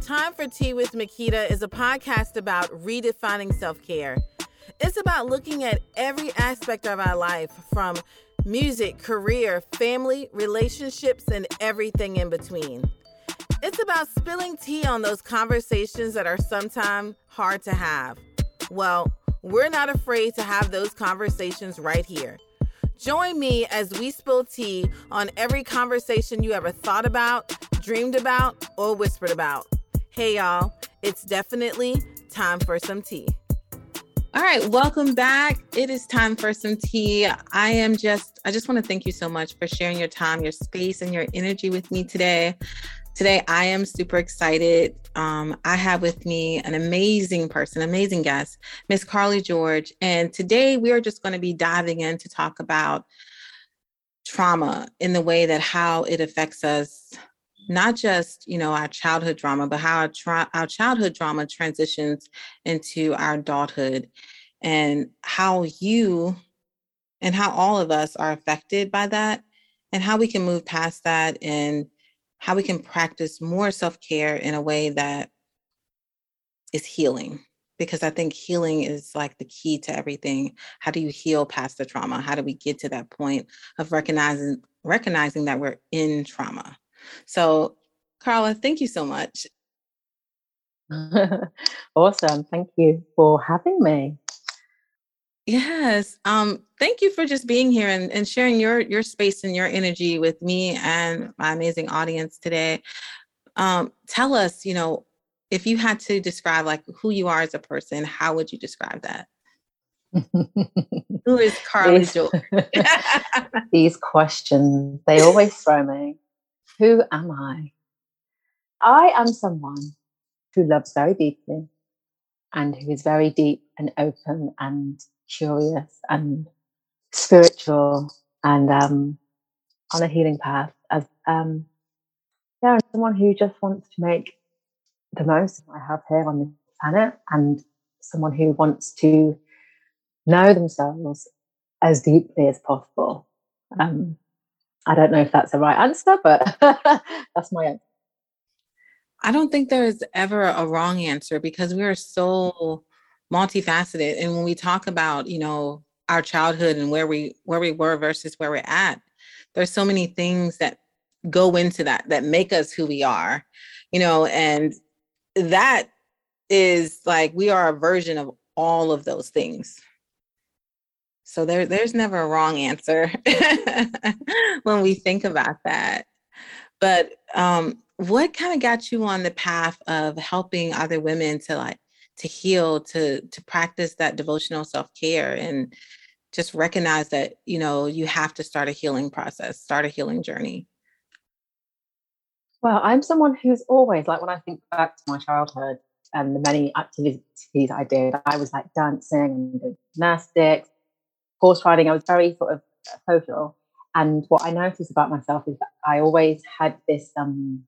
Time for Tea with Makita is a podcast about redefining self care. It's about looking at every aspect of our life from music, career, family, relationships, and everything in between. It's about spilling tea on those conversations that are sometimes hard to have. Well, we're not afraid to have those conversations right here. Join me as we spill tea on every conversation you ever thought about, dreamed about, or whispered about. Hey, y'all, it's definitely time for some tea. All right, welcome back. It is time for some tea. I am just, I just want to thank you so much for sharing your time, your space, and your energy with me today. Today, I am super excited. Um, I have with me an amazing person, amazing guest, Miss Carly George. And today, we are just going to be diving in to talk about trauma in the way that how it affects us not just you know our childhood drama but how our, tra- our childhood drama transitions into our adulthood and how you and how all of us are affected by that and how we can move past that and how we can practice more self-care in a way that is healing because i think healing is like the key to everything. How do you heal past the trauma? How do we get to that point of recognizing recognizing that we're in trauma so, Carla, thank you so much. awesome. Thank you for having me. Yes. Um, thank you for just being here and, and sharing your your space and your energy with me and my amazing audience today. Um, tell us, you know, if you had to describe like who you are as a person, how would you describe that? who is Carly these, George? these questions, they always throw me. Who am I? I am someone who loves very deeply and who is very deep and open and curious and spiritual and um, on a healing path. As um, yeah, someone who just wants to make the most I have here on this planet, and someone who wants to know themselves as deeply as possible. Um, I don't know if that's the right answer, but that's my answer. I don't think there is ever a wrong answer because we are so multifaceted. And when we talk about, you know, our childhood and where we where we were versus where we're at, there's so many things that go into that that make us who we are, you know, and that is like we are a version of all of those things. So there, there's never a wrong answer when we think about that. But um, what kind of got you on the path of helping other women to like to heal, to to practice that devotional self care, and just recognize that you know you have to start a healing process, start a healing journey? Well, I'm someone who's always like when I think back to my childhood and the many activities I did, I was like dancing and gymnastics, horse riding, I was very sort of social. And what I noticed about myself is that I always had this um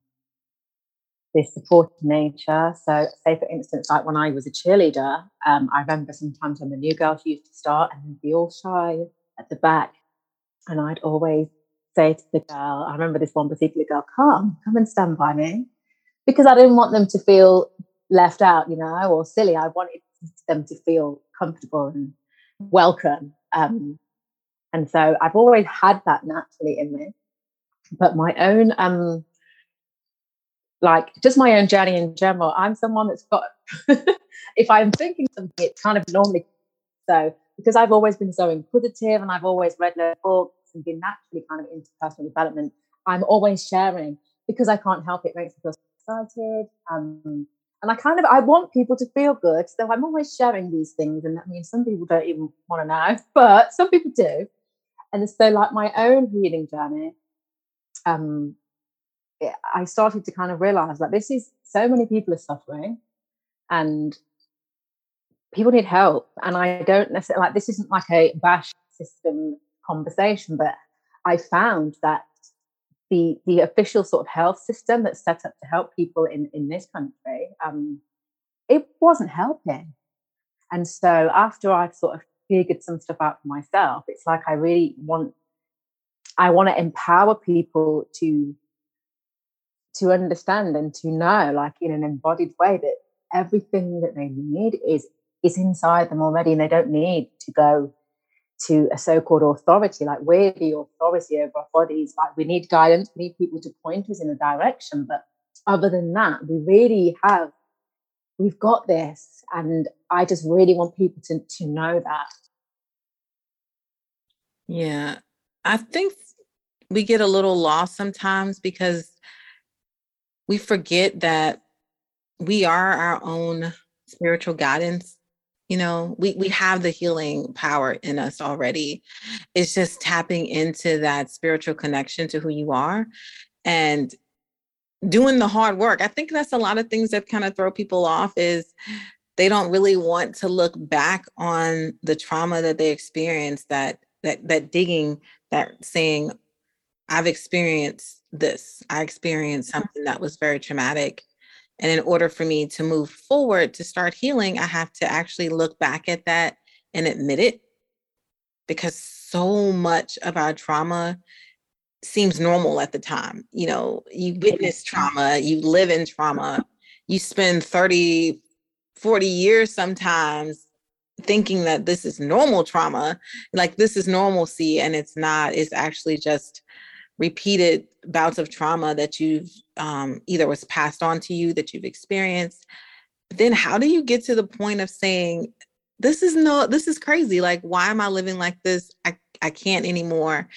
this supportive nature. So, say for instance, like when I was a cheerleader, um, I remember sometimes when the new girls used to start and be all shy at the back, and I'd always say to the girl, I remember this one particular girl, "Come, come and stand by me," because I didn't want them to feel left out, you know, or silly. I wanted them to feel comfortable and welcome. Um, and so I've always had that naturally in me. But my own, um, like just my own journey in general, I'm someone that's got, if I'm thinking something, it's kind of normally so because I've always been so inquisitive and I've always read books and been naturally kind of into personal development, I'm always sharing because I can't help it. makes me feel excited. Um, and I kind of I want people to feel good, so I'm always sharing these things. And I mean, some people don't even want to know, but some people do. And so, like my own healing journey, um, I started to kind of realize that this is so many people are suffering, and people need help. And I don't necessarily like this isn't like a bash system conversation, but I found that the the official sort of health system that's set up to help people in in this country um, it wasn't helping. And so after i've sort of figured some stuff out for myself it's like i really want i want to empower people to to understand and to know, like in an embodied way, that everything that they need is is inside them already, and they don't need to go to a so-called authority. Like we're the authority over our bodies. Like we need guidance, we need people to point us in a direction. But other than that, we really have we've got this. And I just really want people to to know that. Yeah. I think we get a little lost sometimes because we forget that we are our own spiritual guidance you know we we have the healing power in us already it's just tapping into that spiritual connection to who you are and doing the hard work i think that's a lot of things that kind of throw people off is they don't really want to look back on the trauma that they experienced that that that digging that saying I've experienced this. I experienced mm-hmm. something that was very traumatic. And in order for me to move forward to start healing, I have to actually look back at that and admit it because so much of our trauma seems normal at the time. You know, you witness trauma, you live in trauma, you spend 30, 40 years sometimes thinking that this is normal trauma, like this is normalcy, and it's not, it's actually just repeated bouts of trauma that you've um, either was passed on to you that you've experienced. Then how do you get to the point of saying this is no this is crazy. Like why am i living like this? I, I can't anymore.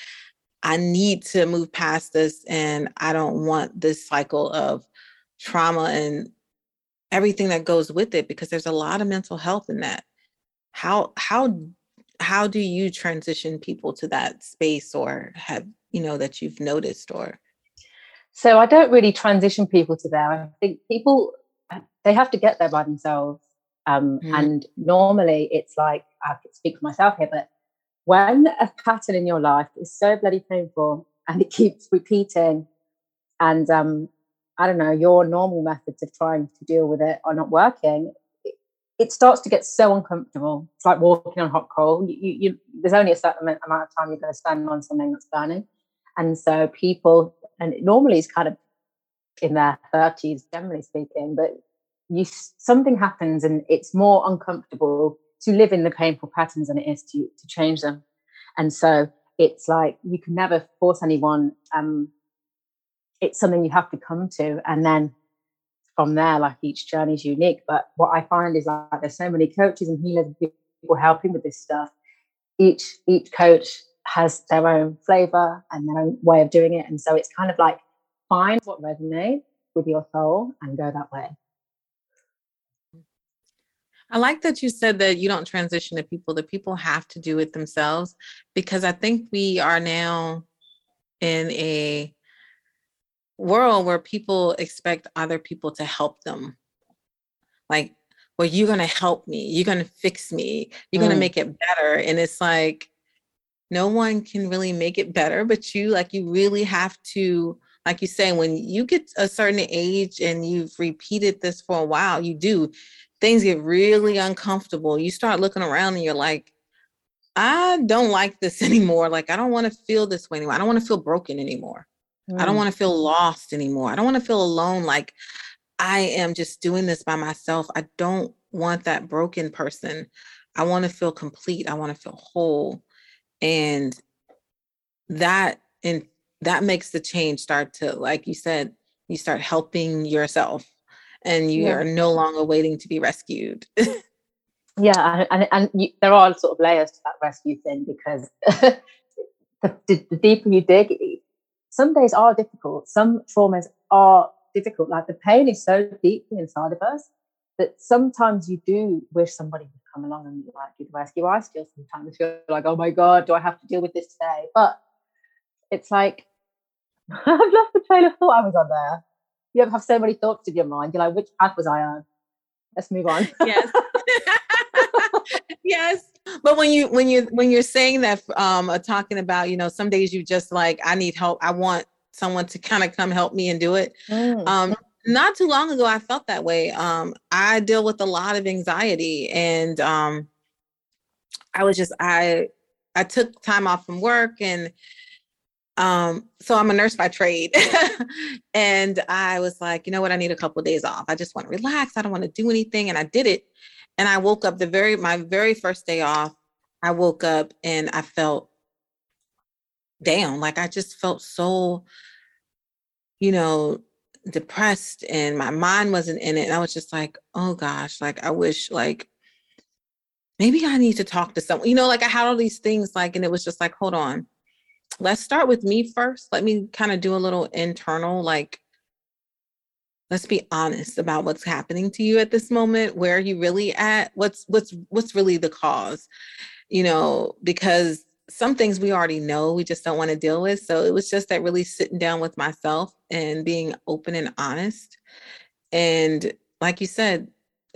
I need to move past this and i don't want this cycle of trauma and everything that goes with it because there's a lot of mental health in that. How how how do you transition people to that space or have you know that you've noticed or so i don't really transition people to there i think people uh, they have to get there by themselves um, mm. and normally it's like i could speak for myself here but when a pattern in your life is so bloody painful and it keeps repeating and um, i don't know your normal methods of trying to deal with it are not working it starts to get so uncomfortable. It's like walking on hot coal. You, you, you, there's only a certain amount of time you're going to stand on something that's burning. And so people, and normally it's kind of in their 30s, generally speaking, but you something happens and it's more uncomfortable to live in the painful patterns than it is to to change them. And so it's like you can never force anyone. Um, it's something you have to come to, and then from there, like each journey is unique. But what I find is like there's so many coaches and healers and people helping with this stuff. Each each coach has their own flavor and their own way of doing it. And so it's kind of like find what resonates with your soul and go that way. I like that you said that you don't transition to people, that people have to do it themselves, because I think we are now in a world where people expect other people to help them. Like, well, you're going to help me, you're going to fix me, you're mm. going to make it better. And it's like, no one can really make it better but you like you really have to like you say when you get a certain age and you've repeated this for a while you do things get really uncomfortable. You start looking around and you're like i don't like this anymore. Like i don't want to feel this way anymore. I don't want to feel broken anymore. Mm. i don't want to feel lost anymore. I don't want to feel alone. Like i am just doing this by myself. I don't want that broken person. I want to feel complete. I want to feel whole and that and that makes the change start to like you said you start helping yourself and you yeah. are no longer waiting to be rescued yeah and and you, there are sort of layers to that rescue thing because the, the, deeper you dig some days are difficult some traumas are difficult like the pain is so deeply inside of us that sometimes you do wish somebody would come along and like do the rescue. I still sometimes feel like, oh my God, do I have to deal with this today? But it's like, I've lost the train of thought I was on there. You have so many thoughts in your mind? You're like, which path was I on? Let's move on. Yes. yes. But when you when you when you're saying that um uh, talking about, you know, some days you just like, I need help. I want someone to kind of come help me and do it. Mm. Um not too long ago i felt that way um i deal with a lot of anxiety and um i was just i i took time off from work and um, so I'm a nurse by trade. and I was like, you know what? I need a couple of days off. I just want to relax. I don't want to do anything. And I did it. And I woke up the very, my very first day off. I woke up and I felt down. Like I just felt so, you know, depressed and my mind wasn't in it. And I was just like, oh gosh, like I wish like maybe I need to talk to someone. You know, like I had all these things like, and it was just like, hold on let's start with me first. Let me kind of do a little internal, like, let's be honest about what's happening to you at this moment. Where are you really at? What's what's what's really the cause? You know, because some things we already know, we just don't want to deal with. So it was just that really sitting down with myself and being open and honest. And like you said,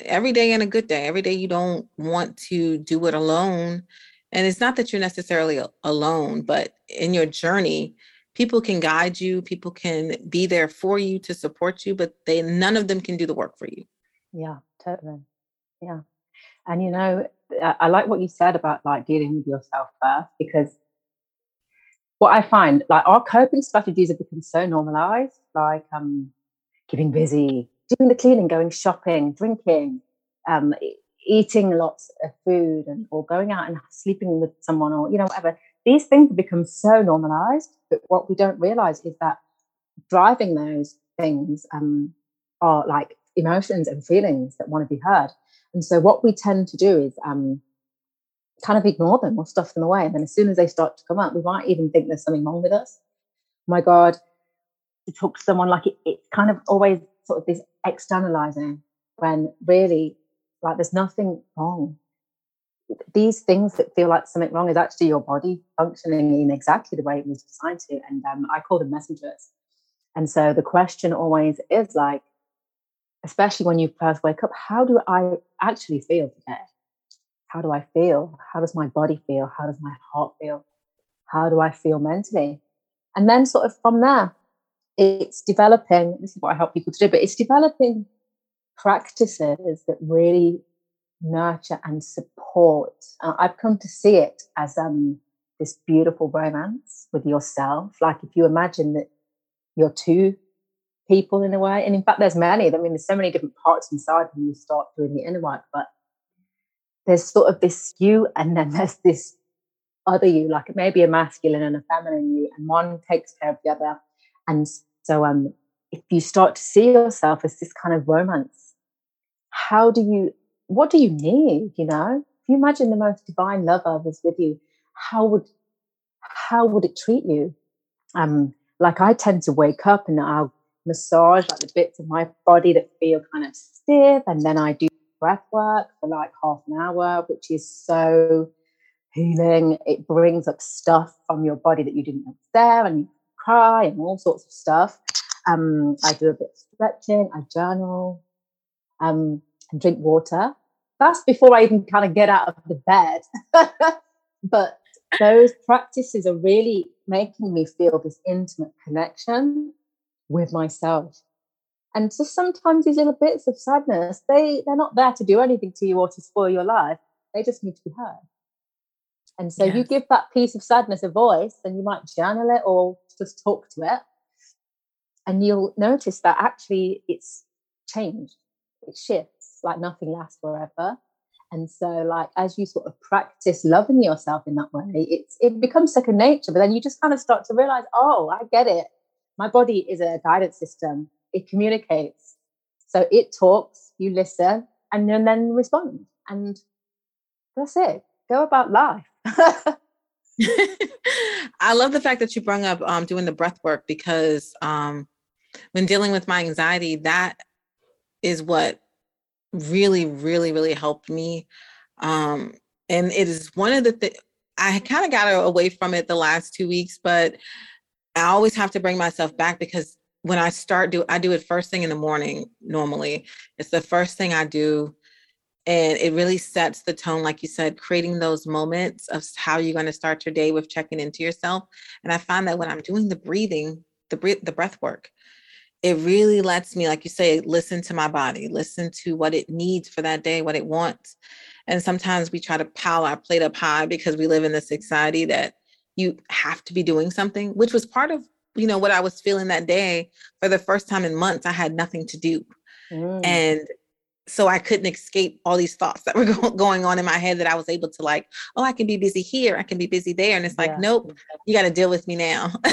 every day and a good day, every day you don't want to do it alone and it's not that you're necessarily alone, but in your journey, people can guide you, people can be there for you to support you, but they none of them can do the work for you. Yeah, totally. Yeah. And you know, I like what you said about like dealing with yourself first because what I find like our coping strategies have become so normalized, like um keeping busy, doing the cleaning, going shopping, drinking, um, eating lots of food and or going out and sleeping with someone or you know whatever. These things have become so normalized but what we don't realize is that driving those things um, are like emotions and feelings that want to be heard and so what we tend to do is um, kind of ignore them or stuff them away and then as soon as they start to come up we might even think there's something wrong with us my god to talk to someone like it, it's kind of always sort of this externalizing when really like there's nothing wrong. These things that feel like something wrong is actually your body functioning in exactly the way it was designed to. And um, I call them messengers. And so the question always is like, especially when you first wake up, how do I actually feel today? How do I feel? How does my body feel? How does my heart feel? How do I feel mentally? And then, sort of from there, it's developing. This is what I help people to do, but it's developing practices that really nurture and support. Uh, I've come to see it as um, this beautiful romance with yourself. Like if you imagine that you're two people in a way, and in fact, there's many. I mean, there's so many different parts inside when you start doing the inner work, but there's sort of this you, and then there's this other you, like it may be a masculine and a feminine you, and one takes care of the other. And so, um, if you start to see yourself as this kind of romance how do you what do you need you know if you imagine the most divine lover was with you how would how would it treat you um like i tend to wake up and i'll massage like the bits of my body that feel kind of stiff and then i do breath work for like half an hour which is so healing it brings up stuff from your body that you didn't know was there and you cry and all sorts of stuff um, i do a bit of stretching i journal um, and drink water. That's before I even kind of get out of the bed. but those practices are really making me feel this intimate connection with myself. And so sometimes these little bits of sadness, they, they're not there to do anything to you or to spoil your life. They just need to be heard. And so yes. you give that piece of sadness a voice and you might journal it or just talk to it. And you'll notice that actually it's changed it shifts like nothing lasts forever and so like as you sort of practice loving yourself in that way it's it becomes second nature but then you just kind of start to realize oh i get it my body is a guidance system. It communicates. So it talks you listen and then, respond. And that's it. Go about life. I love the fact that you brought up um, doing the breath work because um, when dealing with my anxiety that is what really, really, really helped me. Um, and it is one of the things I kind of got away from it the last two weeks, but I always have to bring myself back because when I start do I do it first thing in the morning normally. It's the first thing I do. And it really sets the tone, like you said, creating those moments of how you're going to start your day with checking into yourself. And I find that when I'm doing the breathing, the the breath work, it really lets me, like you say, listen to my body, listen to what it needs for that day, what it wants. And sometimes we try to pile our plate up high because we live in this society that you have to be doing something, which was part of, you know, what I was feeling that day for the first time in months. I had nothing to do. Mm. And so I couldn't escape all these thoughts that were go- going on in my head that I was able to like, oh, I can be busy here, I can be busy there, and it's like, yeah. nope, you got to deal with me now.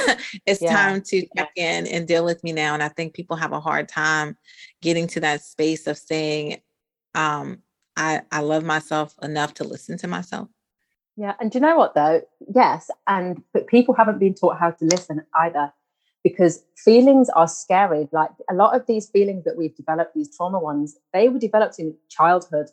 it's yeah. time to check in and deal with me now. And I think people have a hard time getting to that space of saying, um, I I love myself enough to listen to myself. Yeah, and do you know what though? Yes, and but people haven't been taught how to listen either because feelings are scary. Like a lot of these feelings that we've developed, these trauma ones, they were developed in childhood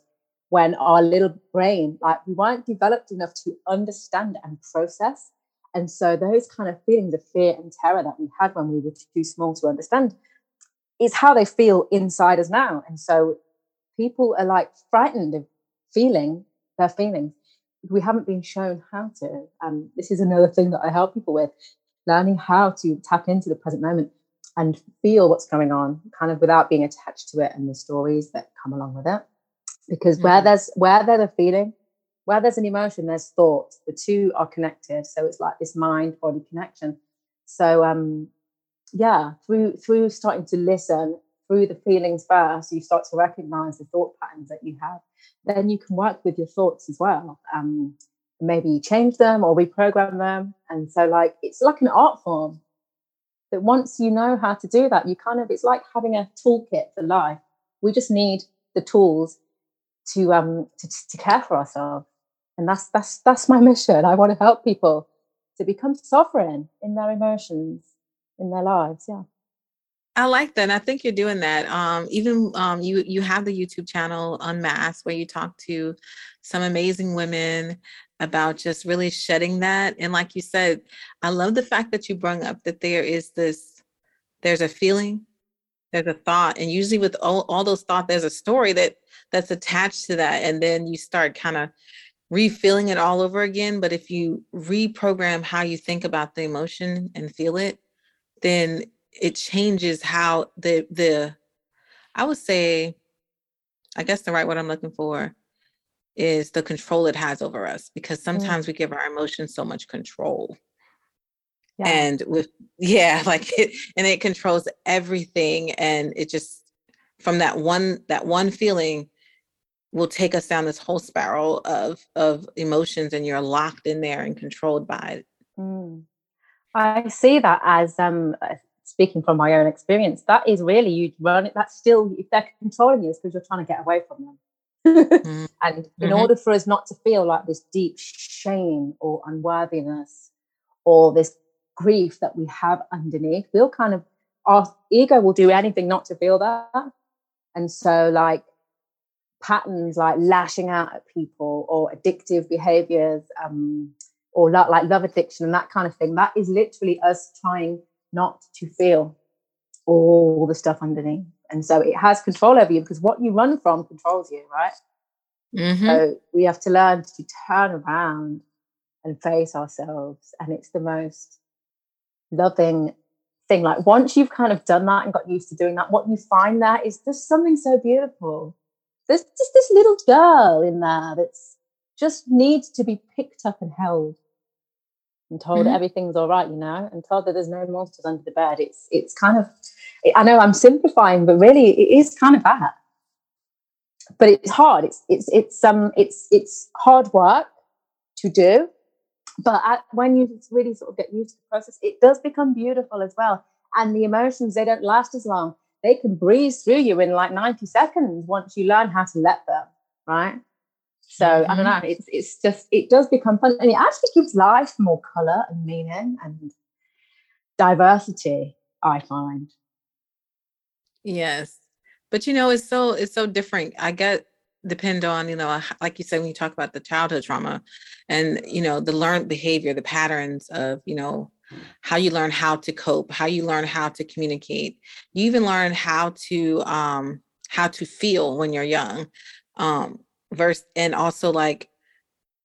when our little brain, like we weren't developed enough to understand and process. And so those kind of feelings of fear and terror that we had when we were too small to understand is how they feel inside us now. And so people are like frightened of feeling their feelings. We haven't been shown how to. Um, this is another thing that I help people with learning how to tap into the present moment and feel what's going on kind of without being attached to it and the stories that come along with it because mm-hmm. where there's where there's a feeling where there's an emotion there's thought the two are connected so it's like this mind body connection so um yeah through through starting to listen through the feelings first you start to recognize the thought patterns that you have then you can work with your thoughts as well um maybe change them or reprogram them. And so, like, it's like an art form that once you know how to do that, you kind of, it's like having a toolkit for life. We just need the tools to, um, to, to care for ourselves. And that's, that's, that's my mission. I want to help people to become sovereign in their emotions, in their lives. Yeah. I like that. And I think you're doing that. Um, even um, you you have the YouTube channel Unmasked where you talk to some amazing women about just really shedding that. And like you said, I love the fact that you brought up that there is this, there's a feeling, there's a thought, and usually with all, all those thoughts, there's a story that that's attached to that. And then you start kind of refilling it all over again. But if you reprogram how you think about the emotion and feel it, then it changes how the the I would say, I guess the right word I'm looking for is the control it has over us because mm. sometimes mm. we give our emotions so much control. Yeah. And with yeah, like it and it controls everything and it just from that one that one feeling will take us down this whole spiral of of emotions and you're locked in there and controlled by it. Mm. I see that as um speaking from my own experience, that is really you run it. That's still if they're controlling you, it's because you're trying to get away from them mm-hmm. And in mm-hmm. order for us not to feel like this deep shame or unworthiness or this grief that we have underneath, we'll kind of, our ego will do anything not to feel that. And so, like, patterns like lashing out at people or addictive behaviors um, or like love addiction and that kind of thing, that is literally us trying not to feel all the stuff underneath. And so it has control over you because what you run from controls you, right? Mm-hmm. So we have to learn to turn around and face ourselves. And it's the most loving thing. Like once you've kind of done that and got used to doing that, what you find there is there's something so beautiful. There's just this little girl in there that's just needs to be picked up and held and told mm-hmm. everything's all right, you know, and told that there's no monsters under the bed. It's it's kind of I know I'm simplifying, but really it is kind of that. But it's hard. It's it's it's um it's it's hard work to do. But at, when you really sort of get used to the process, it does become beautiful as well. And the emotions they don't last as long. They can breeze through you in like 90 seconds once you learn how to let them, right? So mm-hmm. I don't mm-hmm. know. It's it's just it does become fun, and it actually gives life more color and meaning and diversity. I find. Yes. But you know, it's so it's so different. I get depend on, you know, like you said when you talk about the childhood trauma and you know, the learned behavior, the patterns of, you know, how you learn how to cope, how you learn how to communicate. You even learn how to um how to feel when you're young. Um verse and also like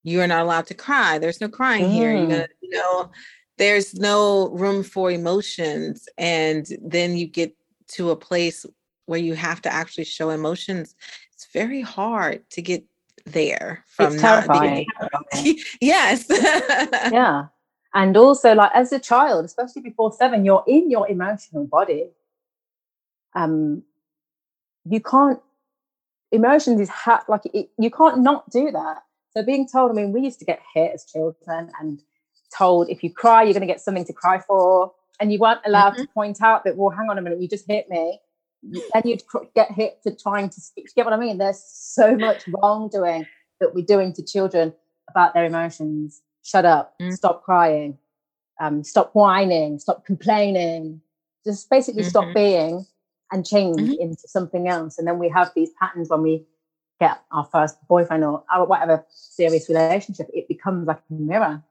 you're not allowed to cry. There's no crying mm. here. You're gonna, you know, there's no room for emotions. And then you get to a place where you have to actually show emotions, it's very hard to get there from it's terrifying. yes. yeah. And also, like as a child, especially before seven, you're in your emotional body. Um, you can't emotions is ha- like it, you can't not do that. So being told, I mean, we used to get hit as children and told if you cry, you're going to get something to cry for, and you weren't allowed mm-hmm. to point out that, well, hang on a minute, you just hit me. Then you'd get hit for trying to speak. You Get what I mean? There's so much wrongdoing that we're doing to children about their emotions. Shut up, mm-hmm. stop crying, um, stop whining, stop complaining, just basically mm-hmm. stop being and change mm-hmm. into something else. And then we have these patterns when we get our first boyfriend or whatever serious relationship, it becomes like a mirror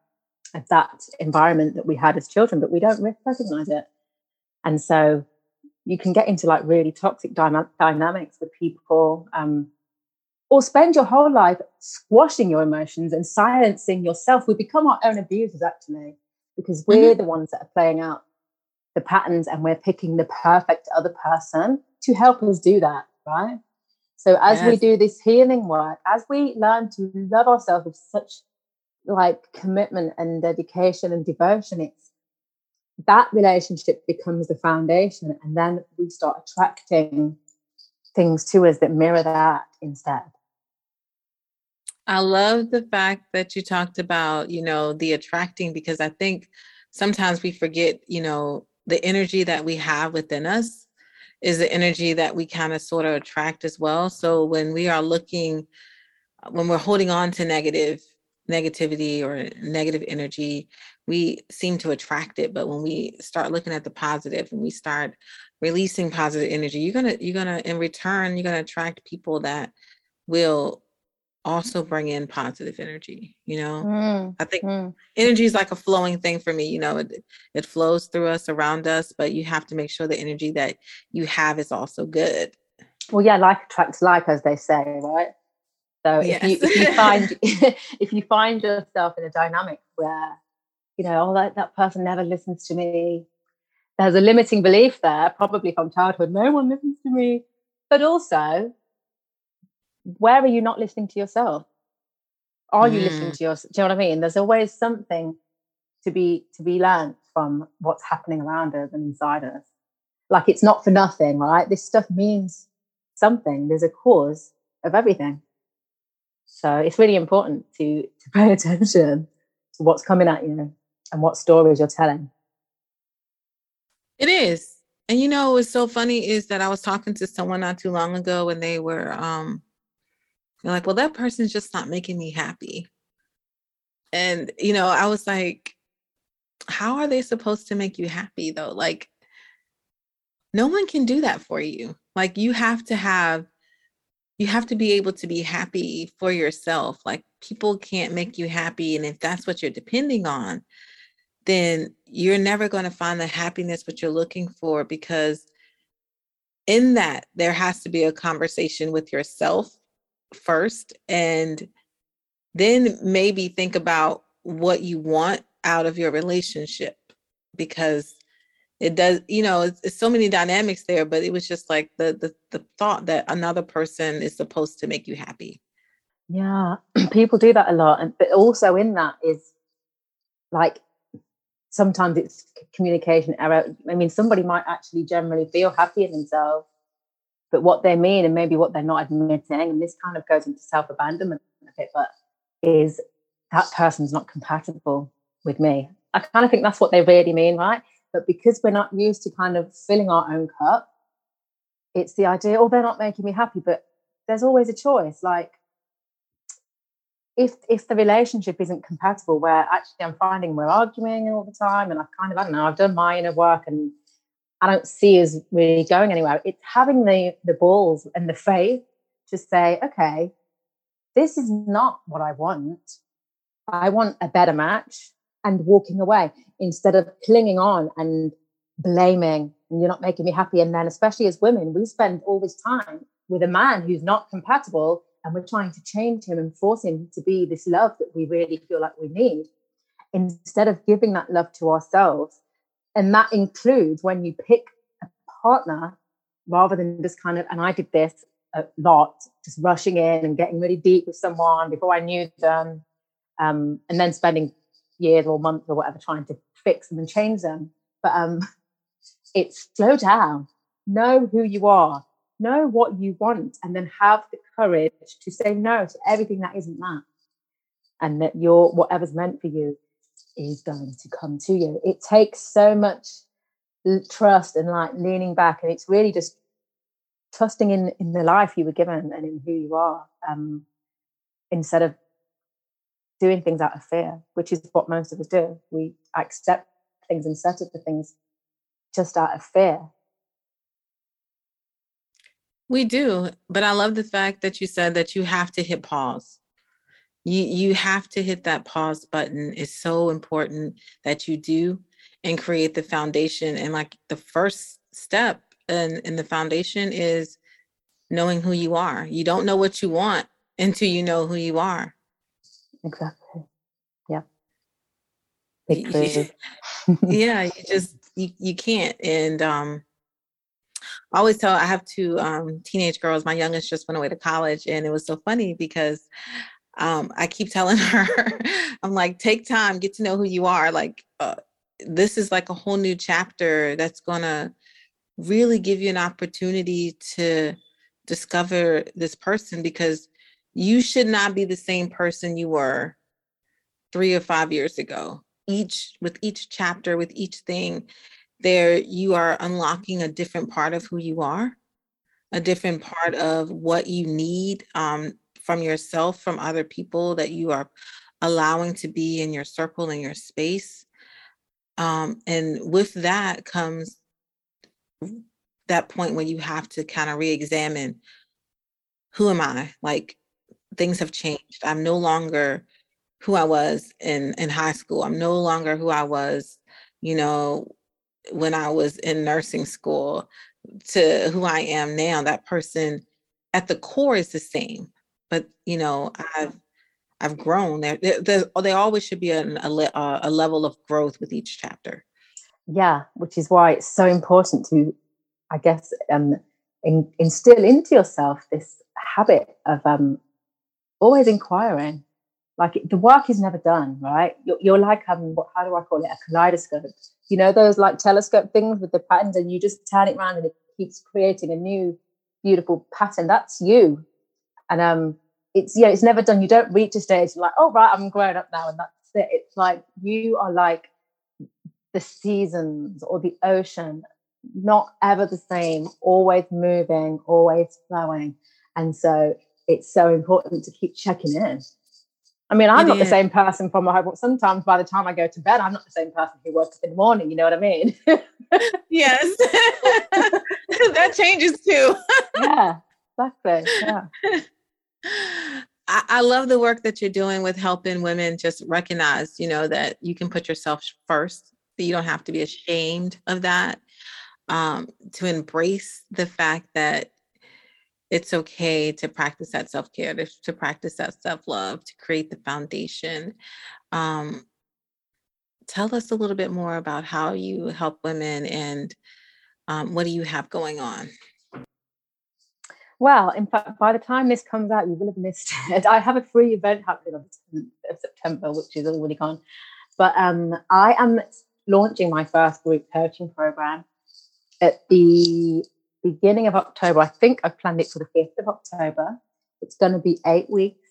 of that environment that we had as children, but we don't recognize it. And so you can get into like really toxic dyma- dynamics with people, um, or spend your whole life squashing your emotions and silencing yourself. We become our own abusers actually, because we're mm-hmm. the ones that are playing out the patterns and we're picking the perfect other person to help us do that, right? So as yes. we do this healing work, as we learn to love ourselves with such like commitment and dedication and devotion, it's that relationship becomes the foundation, and then we start attracting things to us that mirror that instead. I love the fact that you talked about, you know, the attracting because I think sometimes we forget, you know, the energy that we have within us is the energy that we kind of sort of attract as well. So when we are looking, uh, when we're holding on to negative negativity or negative energy, we seem to attract it. But when we start looking at the positive and we start releasing positive energy, you're gonna you're gonna in return you're gonna attract people that will also bring in positive energy you know mm, i think mm. energy is like a flowing thing for me you know it, it flows through us around us but you have to make sure the energy that you have is also good well yeah like attracts like as they say right so yes. if, you, if you find if you find yourself in a dynamic where you know oh that, that person never listens to me there's a limiting belief there probably from childhood no one listens to me but also where are you not listening to yourself? Are you listening mm. to yourself? Do you know what I mean? There's always something to be to be learned from what's happening around us and inside us. Like it's not for nothing, right? This stuff means something. There's a cause of everything. So it's really important to to pay attention to what's coming at you and what stories you're telling. It is. And you know what's so funny is that I was talking to someone not too long ago and they were um you're like, well, that person's just not making me happy. And, you know, I was like, how are they supposed to make you happy though? Like, no one can do that for you. Like, you have to have, you have to be able to be happy for yourself. Like, people can't make you happy. And if that's what you're depending on, then you're never going to find the happiness what you're looking for because in that there has to be a conversation with yourself first and then maybe think about what you want out of your relationship because it does you know it's, it's, so many dynamics there but it was just like the, the the thought that another person is supposed to make you happy. Yeah people do that a lot and but also in that is like sometimes it's communication error i mean somebody might actually generally feel happy in themselves but what they mean and maybe what they're not admitting, and this kind of goes into self abandonment a bit, but is that person's not compatible with me. I kind of think that's what they really mean, right? But because we're not used to kind of filling our own cup, it's the idea, oh, they're not making me happy, but there's always a choice. Like, if if the relationship isn't compatible, where actually I'm finding we're arguing all the time, and I've kind of I don't know, I've done my inner work and I don't see us really going anywhere. It's having the the balls and the faith to say, okay, this is not what I want. I want a better match and walking away instead of clinging on and blaming and you're not making me happy. And then, especially as women, we spend all this time with a man who's not compatible and we're trying to change him and force him to be this love that we really feel like we need instead of giving that love to ourselves and that includes when you pick a partner rather than just kind of, and I did this a lot, just rushing in and getting really deep with someone before I knew them, um, and then spending years or months or whatever trying to fix them and change them. But um, it's slow down, know who you are, know what you want, and then have the courage to say no to everything that isn't that. And that your whatever's meant for you is going to come to you. It takes so much trust and like leaning back, and it's really just trusting in in the life you were given and in who you are, um, instead of doing things out of fear, which is what most of us do. We accept things and settle for things just out of fear. We do, but I love the fact that you said that you have to hit pause. You you have to hit that pause button. It's so important that you do and create the foundation. And like the first step in, in the foundation is knowing who you are. You don't know what you want until you know who you are. Exactly. Yeah. yeah, you just you, you can't. And um I always tell I have two um teenage girls. My youngest just went away to college and it was so funny because um I keep telling her, I'm like, take time, get to know who you are. Like uh, this is like a whole new chapter that's gonna really give you an opportunity to discover this person because you should not be the same person you were three or five years ago each with each chapter with each thing there you are unlocking a different part of who you are a different part of what you need um, from yourself from other people that you are allowing to be in your circle in your space um, and with that comes that point when you have to kind of re-examine who am i like things have changed. I'm no longer who I was in in high school. I'm no longer who I was, you know, when I was in nursing school to who I am now. That person at the core is the same, but you know, I've I've grown. There, there, there always should be an, a, a level of growth with each chapter. Yeah, which is why it's so important to, I guess, um, in, instill into yourself this habit of um, always inquiring. Like the work is never done, right? You're, you're like having what? How do I call it? A kaleidoscope. You know those like telescope things with the patterns, and you just turn it around and it keeps creating a new beautiful pattern. That's you, and um, it's yeah, it's never done. You don't reach a stage like, oh right, I'm grown up now, and that's it. It's like you are like the seasons or the ocean, not ever the same, always moving, always flowing. And so it's so important to keep checking in. I mean, I'm not the same person from my home. Sometimes by the time I go to bed, I'm not the same person who wakes up in the morning. You know what I mean? yes. that changes too. yeah, exactly. Yeah. I, I love the work that you're doing with helping women just recognize, you know, that you can put yourself first, that you don't have to be ashamed of that, um, to embrace the fact that it's okay to practice that self care, to, to practice that self love, to create the foundation. Um, tell us a little bit more about how you help women and um, what do you have going on? Well, in fact, by the time this comes out, you will have missed it. I have a free event happening on the 10th of September, which is already gone. But um, I am launching my first group coaching program at the beginning of October. I think I've planned it for the 5th of October. It's going to be eight weeks.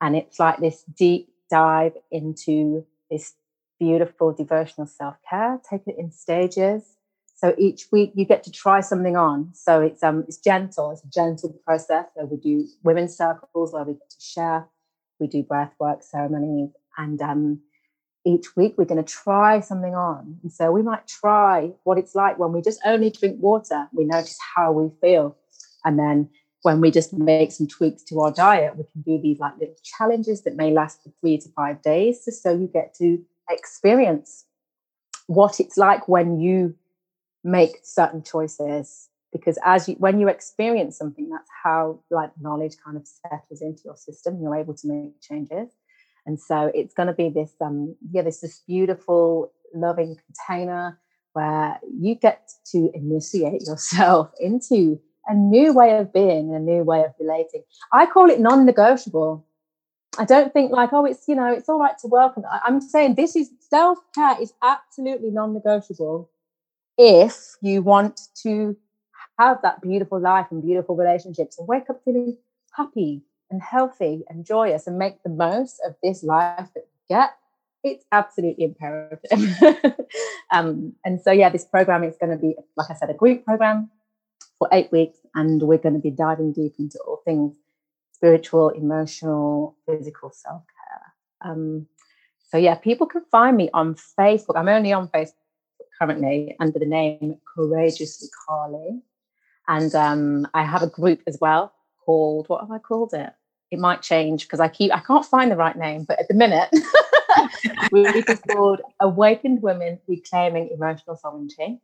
And it's like this deep dive into this beautiful devotional self care. Take it in stages. So each week you get to try something on. So it's um it's gentle. It's a gentle process. So we do women's circles where we get to share. We do breath work ceremonies, and um, each week we're going to try something on. And so we might try what it's like when we just only drink water. We notice how we feel. And then when we just make some tweaks to our diet, we can do these like little challenges that may last for three to five days. Just so you get to experience what it's like when you make certain choices. Because as you when you experience something, that's how like knowledge kind of settles into your system. You're able to make changes. And so it's going to be this, um, yeah, this this beautiful, loving container where you get to initiate yourself into a new way of being, a new way of relating. I call it non-negotiable. I don't think like, oh, it's, you know, it's all right to welcome. I, I'm saying this is self care is absolutely non negotiable if you want to have that beautiful life and beautiful relationships and wake up feeling happy and healthy and joyous and make the most of this life that you get it's absolutely imperative. Um, and so yeah this program is going to be like i said a group program for eight weeks and we're going to be diving deep into all things spiritual emotional physical self-care. Um, so yeah people can find me on facebook. I'm only on facebook currently under the name courageously carly and um, I have a group as well called what have I called it? It might change because I keep I can't find the right name, but at the minute it's called Awakened Women Reclaiming Emotional Sovereignty.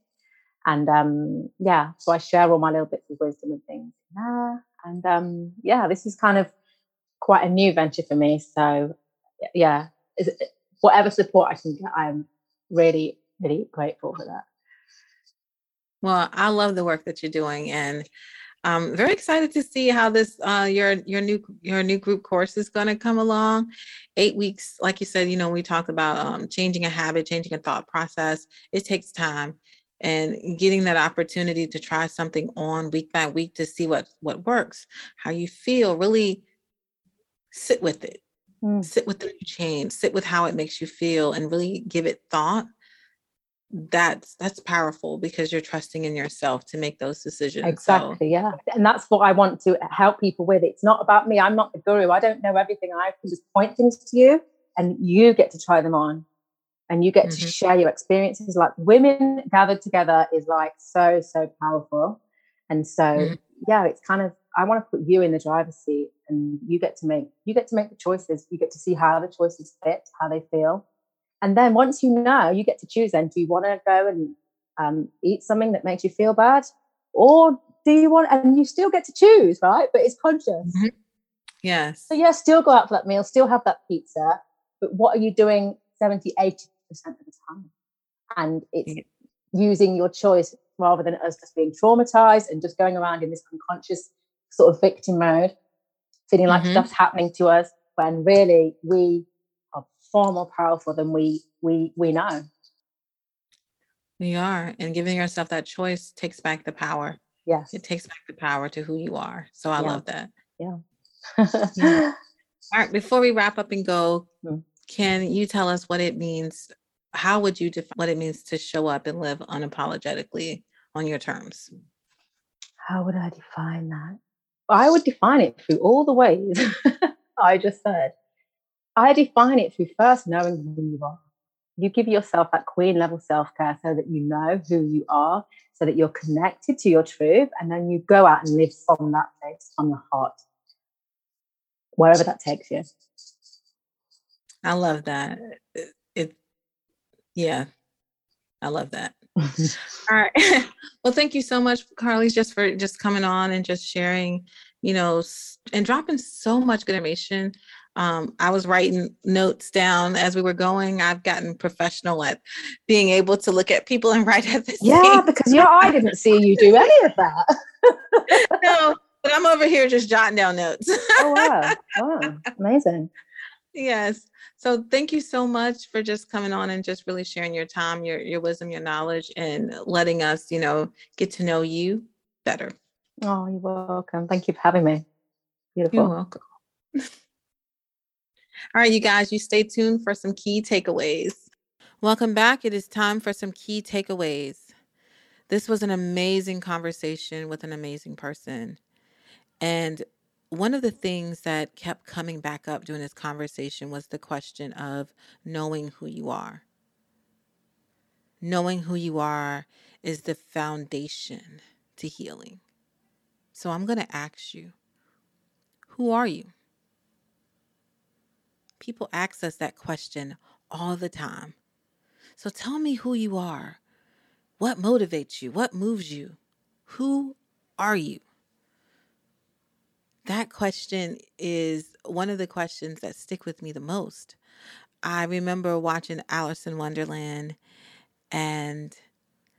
And um, yeah, so I share all my little bits of wisdom and things. Yeah. And um, yeah, this is kind of quite a new venture for me. So yeah, whatever support I can get, I'm really, really grateful for that. Well, I love the work that you're doing, and I'm very excited to see how this uh, your your new your new group course is going to come along. Eight weeks, like you said, you know, we talked about um, changing a habit, changing a thought process. It takes time, and getting that opportunity to try something on week by week to see what what works, how you feel. Really sit with it, mm. sit with the new change, sit with how it makes you feel, and really give it thought that's that's powerful because you're trusting in yourself to make those decisions exactly so. yeah and that's what i want to help people with it's not about me i'm not the guru i don't know everything i can just point things to you and you get to try them on and you get mm-hmm. to share your experiences like women gathered together is like so so powerful and so mm-hmm. yeah it's kind of i want to put you in the driver's seat and you get to make you get to make the choices you get to see how the choices fit how they feel and then once you know, you get to choose then do you want to go and um, eat something that makes you feel bad? Or do you want, and you still get to choose, right? But it's conscious. Mm-hmm. Yes. So, yeah, still go out for that meal, still have that pizza. But what are you doing 70, 80% of the time? And it's yeah. using your choice rather than us just being traumatized and just going around in this unconscious sort of victim mode, feeling like mm-hmm. stuff's happening to us when really we far more powerful than we we we know. We are, and giving yourself that choice takes back the power. Yes, it takes back the power to who you are. So I yeah. love that. Yeah. yeah. All right. Before we wrap up and go, mm-hmm. can you tell us what it means? How would you define what it means to show up and live unapologetically on your terms? How would I define that? I would define it through all the ways I just said. I define it through first knowing who you are. You give yourself that queen level self care so that you know who you are, so that you're connected to your truth, and then you go out and live from that place, from your heart, wherever that takes you. I love that. It, it yeah, I love that. All right. well, thank you so much, Carly, just for just coming on and just sharing, you know, and dropping so much good information um, I was writing notes down as we were going. I've gotten professional at being able to look at people and write at the yeah, same because your eye didn't see you do any of that. no, but I'm over here just jotting down notes. oh wow! Wow, amazing. Yes. So thank you so much for just coming on and just really sharing your time, your your wisdom, your knowledge, and letting us, you know, get to know you better. Oh, you're welcome. Thank you for having me. Beautiful. You're welcome. All right, you guys, you stay tuned for some key takeaways. Welcome back. It is time for some key takeaways. This was an amazing conversation with an amazing person. And one of the things that kept coming back up during this conversation was the question of knowing who you are. Knowing who you are is the foundation to healing. So I'm going to ask you who are you? People ask us that question all the time. So tell me who you are. What motivates you? What moves you? Who are you? That question is one of the questions that stick with me the most. I remember watching Alice in Wonderland and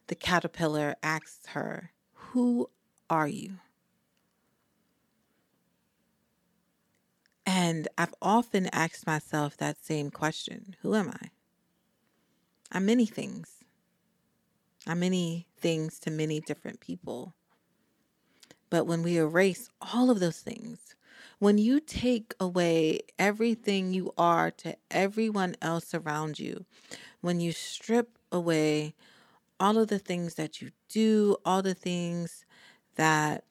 the caterpillar asks her, Who are you? And I've often asked myself that same question Who am I? I'm many things. I'm many things to many different people. But when we erase all of those things, when you take away everything you are to everyone else around you, when you strip away all of the things that you do, all the things that,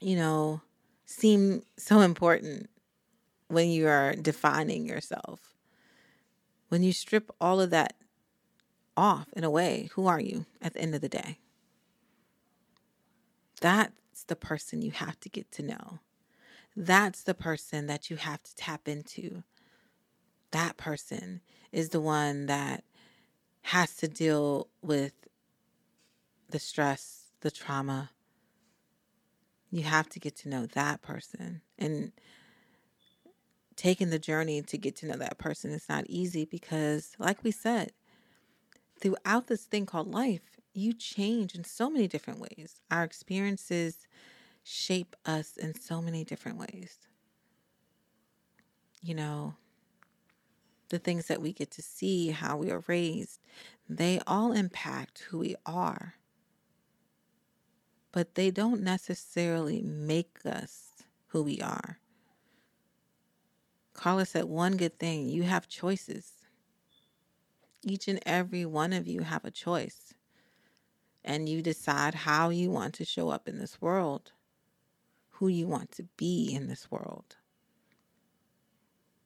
you know, seem so important when you are defining yourself. When you strip all of that off in a way, who are you at the end of the day? That's the person you have to get to know. That's the person that you have to tap into. That person is the one that has to deal with the stress, the trauma. You have to get to know that person. And taking the journey to get to know that person is not easy because, like we said, throughout this thing called life, you change in so many different ways. Our experiences shape us in so many different ways. You know, the things that we get to see, how we are raised, they all impact who we are. But they don't necessarily make us who we are. Carla said one good thing you have choices. Each and every one of you have a choice. And you decide how you want to show up in this world, who you want to be in this world.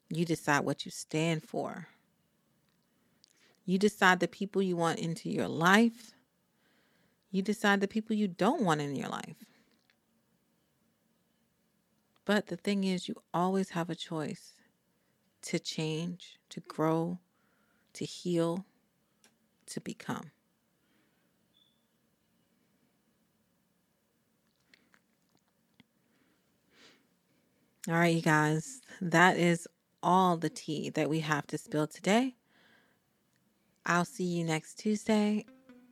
You decide what you stand for. You decide the people you want into your life. You decide the people you don't want in your life. But the thing is, you always have a choice to change, to grow, to heal, to become. All right, you guys, that is all the tea that we have to spill today. I'll see you next Tuesday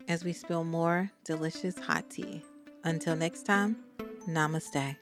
as we spill more delicious hot tea. Until next time, namaste.